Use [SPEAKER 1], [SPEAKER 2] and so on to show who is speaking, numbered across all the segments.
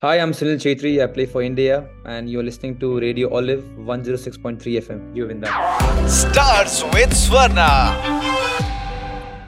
[SPEAKER 1] Hi, I'm Sunil Chetri. I play for India, and you're listening to Radio Olive 106.3 FM. You win that.
[SPEAKER 2] Stars with Swarna.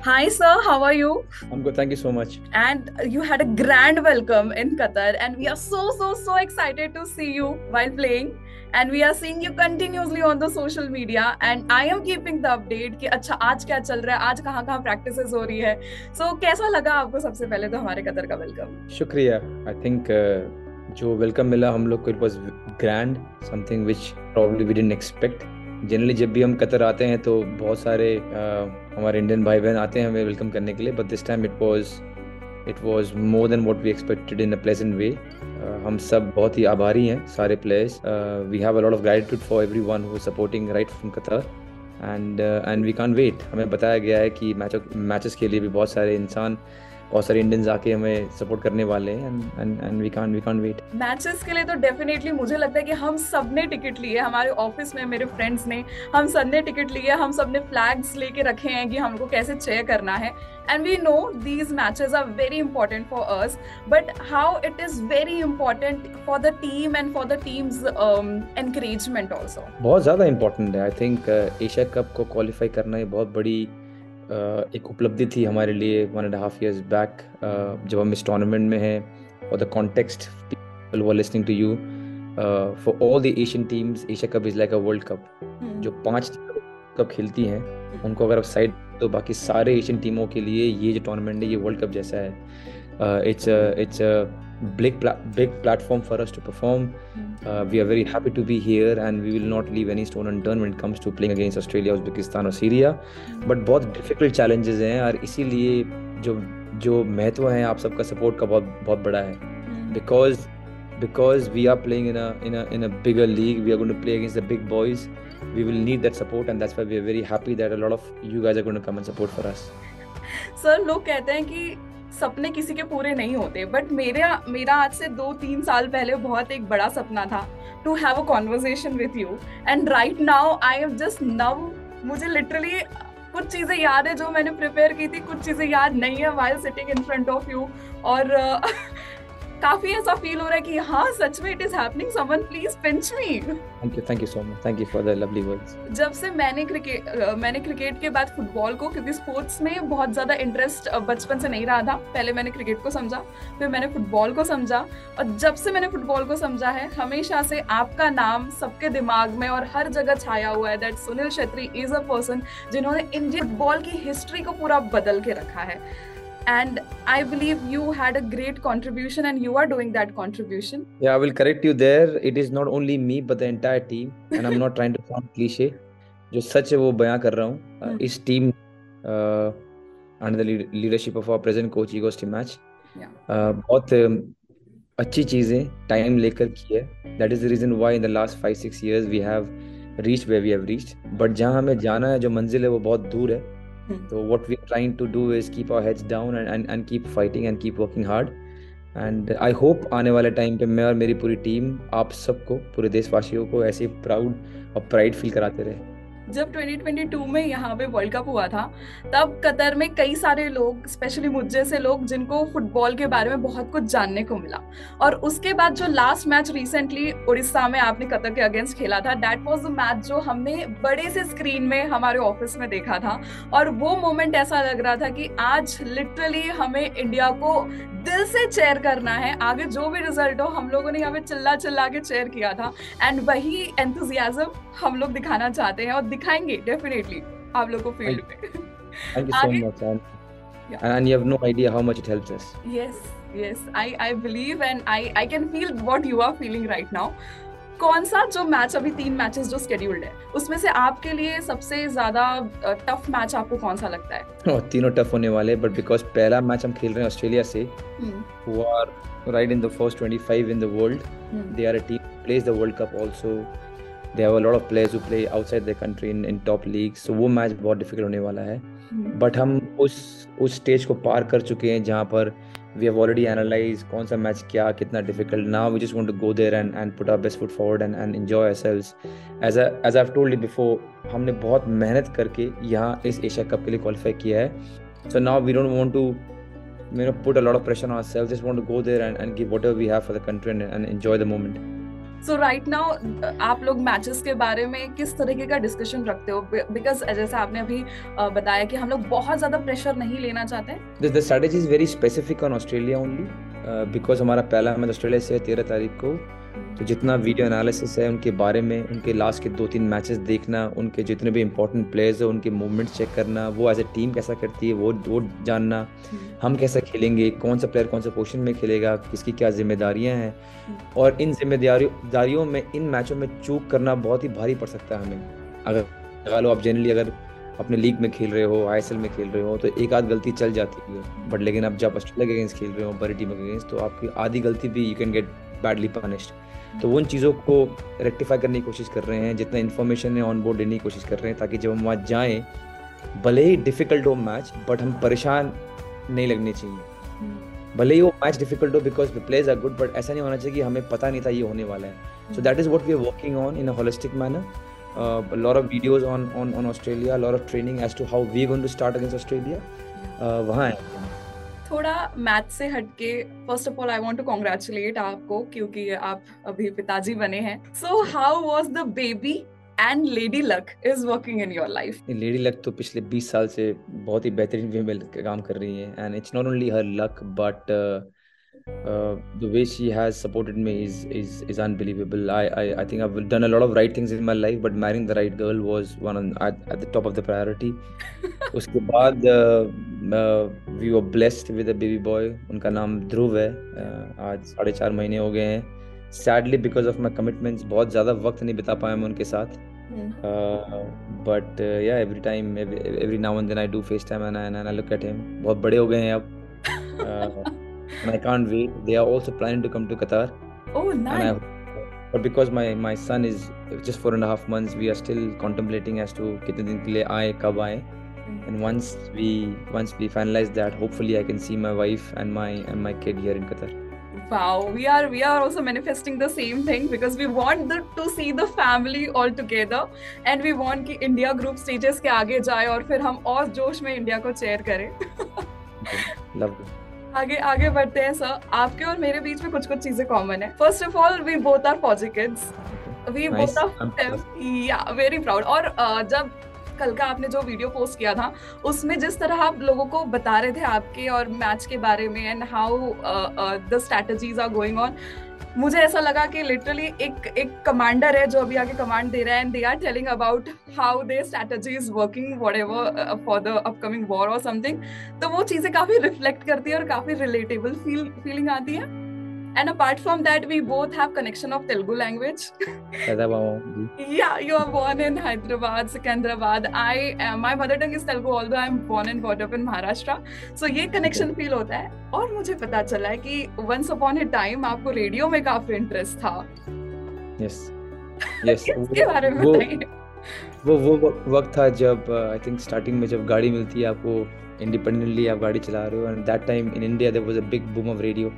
[SPEAKER 3] Hi, sir. How are you?
[SPEAKER 1] I'm good. Thank you so much.
[SPEAKER 3] And you had a grand welcome in Qatar, and we are so, so, so excited to see you while playing. And we are seeing you continuously on the social media. And I am keeping the update कि अच्छा आज क्या चल रहा है? आज कहाँ कहाँ प्रैक्टिसेस हो रही है? सो so, कैसा लगा आपको सबसे पहले तो हमारे कतर का वेलकम
[SPEAKER 1] शुक्रिया। आई थिंक uh, जो वेलकम मिला हम लोग को it was grand something which probably we didn't expect generally जब भी हम कतर आते हैं तो बहुत सारे uh, हमारे इंडियन भाई बहन आते हैं हमें वेलकम करने के लिए but this time it was it was more than what we expected in a pleasant way हम सब बहुत ही आभारी हैं, सारे players we have a lot of gratitude for every one who supporting right from Qatar and and we can wait हमें बताया गया है कि मैच मैचेस के लिए भी बहुत सारे इंसान बहुत सारे इंडियंस आके हमें सपोर्ट करने वाले हैं and and we can't we can't wait
[SPEAKER 3] matches के लिए तो डेफिनेटली मुझे लगता है कि हम सबने टिकट लिए हमारे ऑफ़िस में मेरे फ्रेंड्स ने हम सबने टिकट लिए हम सबने फ्लैग्स लेके रखे हैं कि हमको कैसे चेयर करना है। And we know these matches are very important for us but how it is very important for the team and for the team's um, encouragement also.
[SPEAKER 1] बहुत ज़्यादा important है। आई थिंक एशिया कप को qualify करना ये बहुत बड़ी एक उपलब्धि थी हमारे लिए one and half years back जब हम इस टूर्नामेंट में हैं और the context people were listening to you for all the Asian teams Asia Cup is like a World Cup जो पाँच कप खेलती हैं hmm. उनको अगर आप साइड तो बाकी सारे एशियन टीमों के लिए ये जो टूर्नामेंट है ये वर्ल्ड कप जैसा है। It's it's big pla- big platform for us to perform. Uh, we are very happy to be here, and we will not leave any stone unturned when it comes to playing against Australia, Uzbekistan और Syria but बहुत difficult challenges हैं और इसीलिए जो जो महत्व है आप सबका सपोर्ट का बहुत बहुत बड़ा है because because we are playing in a in a in a bigger league we are going to play against the big boys we will need that support and that's why we are very happy that a lot of you guys are going to come and support for us
[SPEAKER 3] sir लोग कहते हैं कि सपने किसी के पूरे नहीं होते बट मेरे मेरा आज से दो तीन साल पहले बहुत एक बड़ा सपना था to have a conversation with you and right now I am just now मुझे लिटरली कुछ चीज़ें याद है जो मैंने प्रिपेयर की थी, कुछ चीज़ें याद नहीं है while sitting in front of you और काफ़ी ऐसा फील हो रहा है कि हाँ सच में it is happening someone please pinch me
[SPEAKER 1] thank you thank you so much thank you for the lovely words
[SPEAKER 3] जब से मैंने क्रिकेट मैंने क्रिकेट के बाद फुटबॉल को क्योंकि स्पोर्ट्स में बहुत ज़्यादा इंटरेस्ट बचपन से नहीं रहा था। पहले मैंने क्रिकेट को समझा फिर मैंने फुटबॉल को समझा और जब से मैंने फुटबॉल को समझा है हमेशा से आपका नाम सबके दिमाग में और हर जगह छाया हुआ है that Sunil Chhetri is a person जिन्होंने इंडियन फुटबॉल की हिस्ट्री को पूरा बदल के रखा है। And i believe you had a great contribution and you are doing that contribution
[SPEAKER 1] yeah i will correct you there it is not only me but the entire team and i'm not trying to sound cliche जो सच है वो बयां कर रहा हूँ इस team under the leadership of our present coach Igor team match बहुत अच्छी चीज़ें टाइम लेकर की है that is the reason why in the last five six years we have reach where we have reached but जहाँ हमें जाना है जो मंजिल है वो बहुत दूर है So what we're trying to do is keep our heads down and, and, and keep fighting and keep working hard. And I hope आने वाले टाइम पे मैं और मेरी पूरी टीम आप सबको पूरे देशवासियों को ऐसे प्राउड और प्राइड फील कराते रहे
[SPEAKER 3] जब 2022 में यहाँ पे वर्ल्ड कप हुआ था, तब कतर में कई सारे लोग स्पेशली मुझ जैसे लोग, जिनको फुटबॉल के बारे में बहुत कुछ जानने को मिला। और उसके बाद जो लास्ट मैच रिसेंटली उड़ीसा में आपने कतर के अगेंस्ट खेला था दैट वाज द मैच जो हमने बड़े से स्क्रीन में हमारे ऑफ़िस में देखा था। और वो मोमेंट ऐसा लग रहा था कि आज लिटरली हमें इंडिया को दिल से चेयर करना है। आगे जो भी रिज़ल्ट हो, हम लोगों ने यहाँ पे चिल्ला चिल्ला के चेयर किया था। एंड वही एंथुजियाजम हम लोग दिखाना चाहते हैं और दिखाएँगे डेफिनेटली आप लोगों को फ़ील्ड में.
[SPEAKER 1] Thank you so much, and, yeah. and you have no idea how much it helps us.
[SPEAKER 3] Yes, yes, I I believe and I I can feel what you are feeling right now. कौन सा जो match अभी तीन matches जो scheduled है उसमें से आपके लिए सबसे ज़्यादा टफ मैच आपको कौन सा लगता है?
[SPEAKER 1] Oh, तीनों टफ होने वाले बट बिकॉज़ पहला मैच हम खेल रहे हैं ऑस्ट्रेलिया से who are right in the first 25 in the world they are a team plays the World Cup also they have a lot of players who play outside the country in in top league so वो match बहुत difficult होने वाला है। हम्म। But हम उस उस stage को पार कर चुके हैं जहाँ पर वी हैव ऑलरेडी एनालाइज कौन सा मैच क्या कितना difficult now we just want to go there and and put our best foot forward and and enjoy ourselves as a as I have told you before हमने बहुत मेहनत करके यहाँ इस एशिया कप के लिए क्वालीफाई किया है। So now we don't want to You put a a of of on on ourselves. Just to go go and and and give we have for the country and and and the the
[SPEAKER 3] so right now आप लोग matches के बारे में किस तरीके का discussion रखते हो? बिकॉज़ जैसे आपने अभी बताया कि हम लोग बहुत ज़्यादा प्रेशर नहीं लेना चाहते।
[SPEAKER 1] The strategy is very specific on Australia only because हमारा पहला मैच ऑस्ट्रेलिया से तेरह तारीख को तो जितना वीडियो एनालिसिस है उनके बारे में उनके लास्ट के दो तीन मैचेस देखना उनके जितने भी इंपॉर्टेंट प्लेयर्स हैं उनके मूवमेंट्स चेक करना वो एज ए टीम कैसा करती है वो वो जानना हम्म। हम कैसा खेलेंगे कौन सा प्लेयर कौन सा पोजिशन में खेलेगा किसकी क्या जिम्मेदारियाँ हैं हम्म। और इन जिम्मेदारियों में इन मैचों में चूक करना बहुत ही भारी पड़ सकता है हमें अगर लगा लो आप जनरली अगर अपने लीग में खेल रहे हो आईएसएल में खेल रहे हो तो एक आध गलती चल जाती है बट लेकिन अब जब ऑस्ट्रेलिया के अगेंस्ट खेल रहे हो बड़ी टीम के अगेंस्ट तो आपकी आधी गलती भी you can get badly punished तो उन चीज़ों को रेक्टिफाई करने की कोशिश कर रहे हैं जितना इन्फॉर्मेशन है ऑन बोर्ड देने की कोशिश कर रहे हैं ताकि जब हम वहाँ जाएँ भले ही डिफ़िकल्ट हो मैच बट हम परेशान नहीं लगने चाहिए। भले ही वो मैच डिफ़िकल्ट हो because the players are good but ऐसा नहीं होना चाहिए कि हमें पता नहीं था ये होने वाला है। So that is what we are working on in a holistic manner lot of videos on on on Australia lot of training as to how we to start against Australia. Uh, वहाँ है
[SPEAKER 3] थोड़ा match से हटके first of all I want to congratulate आपको क्योंकि आप अभी पिताजी बने हैं। So how was the baby and lady luck is working in your life
[SPEAKER 1] lady luck तो पिछले 20 साल से बहुत ही बेहतरीन वे में काम कर रही है and it's not only her luck but uh, the way she has supported me is is is unbelievable. I, I I think I've done a lot of right things in my life, but marrying the right girl was one on, at, at the top of the priority. उसके बाद uh, uh, we were blessed with a baby boy. उनका नाम ध्रुव है uh, आज साढ़े चार महीने हो गए हैं sadly because of my commitments बहुत ज़्यादा वक्त नहीं बिता पाया मैं उनके साथ uh, but uh, yeah every time every, every now and then I do FaceTime and I, and I look at him बहुत बड़े हो गए हैं अब uh, and I can't wait. They are also planning to come to Qatar.
[SPEAKER 3] Oh, nice.
[SPEAKER 1] I, but because my my son is just four and a half months, we are still contemplating as to kitne din ke liye aaye, kab aaye. And once we once we finalize that, hopefully I can see my wife and my and my kid here in Qatar.
[SPEAKER 3] Wow, we are we are also manifesting the same thing because we want the, to see the family all together and we want कि India group stages के आगे जाए और फिर हम और जोश में इंडिया को चेयर करें.
[SPEAKER 1] Love it.
[SPEAKER 3] आगे आगे बढ़ते हैं सर आपके और मेरे बीच में कुछ कुछ चीज़ें कॉमन है. First of all we both are fauji kids we both are yeah very proud और uh, जब कल का आपने जो वीडियो पोस्ट किया था उसमें जिस तरह आप लोगों को बता रहे थे आपके और मैच के बारे में and how the strategies are going on मुझे ऐसा लगा कि लिटरली एक एक कमांडर है जो अभी आगे कमांड दे रहा है and they are telling about how they strategy is working whatever for the upcoming war और समथिंग तो वो चीज़ें काफ़ी रिफ्लेक्ट करती है और काफ़ी रिलेटेबल फील फीलिंग आती है। And apart from that, we both have connection of Telugu language. yeah, you are born in Hyderabad, Secunderabad. I uh, my mother tongue is Telugu, although I'm born and brought up in Maharashtra. So ये connection feel होता है. और मुझे पता चला है कि once upon a time आपको रेडियो में काफ़ी इंटरेस्ट था.
[SPEAKER 1] Yes. Yes.
[SPEAKER 3] इसके बारे में बताइए.
[SPEAKER 1] वो वो वक्त था जब आई थिंक स्टार्टिंग में जब गाड़ी मिलती है आपको इंडिपेंडेंटली आप गाड़ी चला रहे हो and that time in India there was a big boom of radio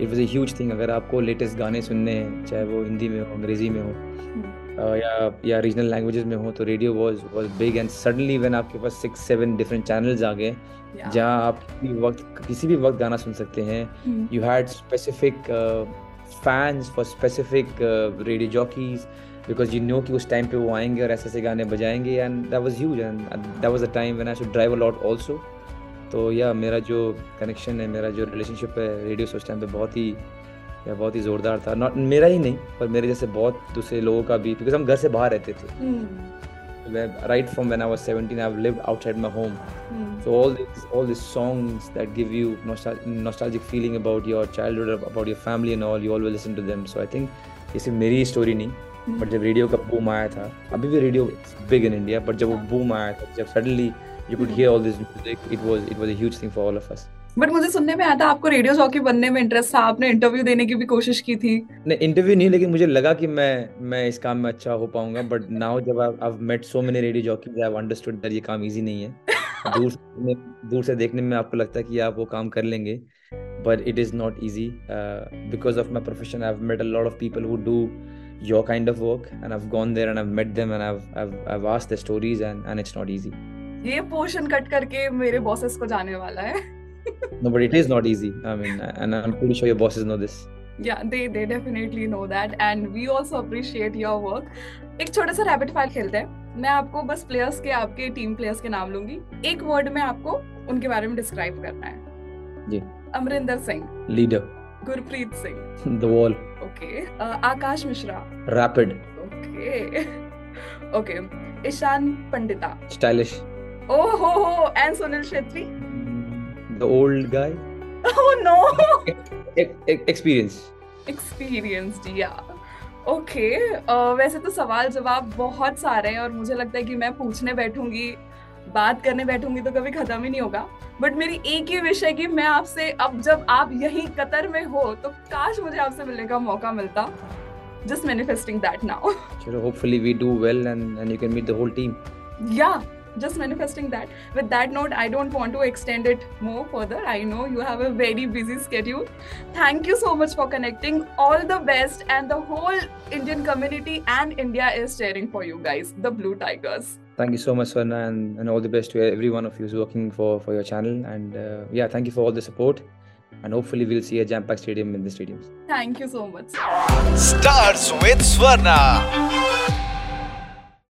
[SPEAKER 1] it was a huge thing अगर आपको लेटेस्ट गाने सुनने हैं चाहे वो हिंदी में हो अंग्रेज़ी में हो uh, या या रीजनल लैंग्वेजेस में हो तो radio was was big and suddenly when आपके पास सिक्स सेवन डिफरेंट चैनल्स आ गए जहाँ आप किसी वक्त किसी भी वक्त गाना सुन सकते हैं। You had specific fans for specific radio jockeys because you know कि उस टाइम पे वो आएँगे और ऐसे ऐसे गाने बजाएँगे and that was huge and that was a time when I should drive a lot also तो या मेरा जो कनेक्शन है मेरा जो रिलेशनशिप है रेडियो से उस टाइम पे बहुत ही या बहुत ही ज़ोरदार था। नॉट मेरा ही नहीं पर मेरे जैसे बहुत दूसरे लोगों का भी बिकॉज़ हम घर से बाहर रहते थे। Right from when I was 17 I have lived outside my home so all these all these songs that give you nostal- nostalgic feeling about your childhood about your family and all you always listen to them. So i think ये सिर्फ़ मेरी story नहीं but hmm. जब radio का boom आया था अभी भी radio big in India but जब वो बूम आया था जब suddenly you could hear all this music it was it was a huge thing for all of us
[SPEAKER 3] but मुझे सुनने में आता आपको रेडियो जॉकी बनने में इंटरेस्ट था आपने इंटरव्यू देने की भी कोशिश की थी
[SPEAKER 1] नहीं इंटरव्यू नहीं लेकिन मुझे लगा कि मैं मैं इस काम में अच्छा हो पाऊँगा बट नाउ जब I have met so many radio jockeys I have understood that ये काम इजी नहीं है दूर से दूर से देखने में आपको लगता है कि आप वो काम कर लेंगे but it is not easy uh, because of my profession i've met a lot of people who do your kind of work and i've gone there and i've met them and i've i've, I've asked their stories and and it's not easy
[SPEAKER 3] ये portion cut करके मेरे bosses को जाने वाला है।
[SPEAKER 1] No but it is not easy I mean and I am pretty sure your bosses know this
[SPEAKER 3] yeah they they definitely know that and we also appreciate your work एक छोटा सा rapid fire खेलते हैं। मैं आपको बस players के आपके टीम प्लेयर्स के नाम लूँगी। एक वर्ड में आपको उनके बारे में डिस्क्राइब करना है।
[SPEAKER 1] जी।
[SPEAKER 3] Amrinder Singh.
[SPEAKER 1] Leader
[SPEAKER 3] Gurpreet Singh.
[SPEAKER 1] The wall
[SPEAKER 3] okay Akash Mishra.
[SPEAKER 1] Rapid
[SPEAKER 3] okay okay Ishan Pandita.
[SPEAKER 1] Stylish
[SPEAKER 3] oh हो हो and Sunil Chhetri
[SPEAKER 1] the old guy,
[SPEAKER 3] oh no
[SPEAKER 1] e- e- experience.
[SPEAKER 3] Experienced yeah okay okay, uh, वैसे तो सवाल जवाब बहुत सारे हैं और मुझे लगता है कि मैं पूछने बैठूँगी बात करने बैठूँगी तो कभी खत्म ही नहीं होगा। बट मेरी एक ही विषय है कि मैं आपसे अब जब आप यहीं कतर में हो तो काश मुझे आपसे मिलने का मौका मिलता। Just manifesting that now
[SPEAKER 1] Sure, hopefully we do well and, and you can meet the whole team.
[SPEAKER 3] yeah. Just manifesting that with that note i don't want to extend it more further i know you have a very busy schedule thank you so much for connecting all the best and the whole indian community and india is cheering for you guys the blue tigers
[SPEAKER 1] Thank you so much, Swarna, and, and all the best to every one of you who's working for, for your channel. And uh, yeah, thank you for all the support. And hopefully we'll see a jam-packed stadium in the stadiums.
[SPEAKER 3] thank you so much
[SPEAKER 2] Stars with Swarna.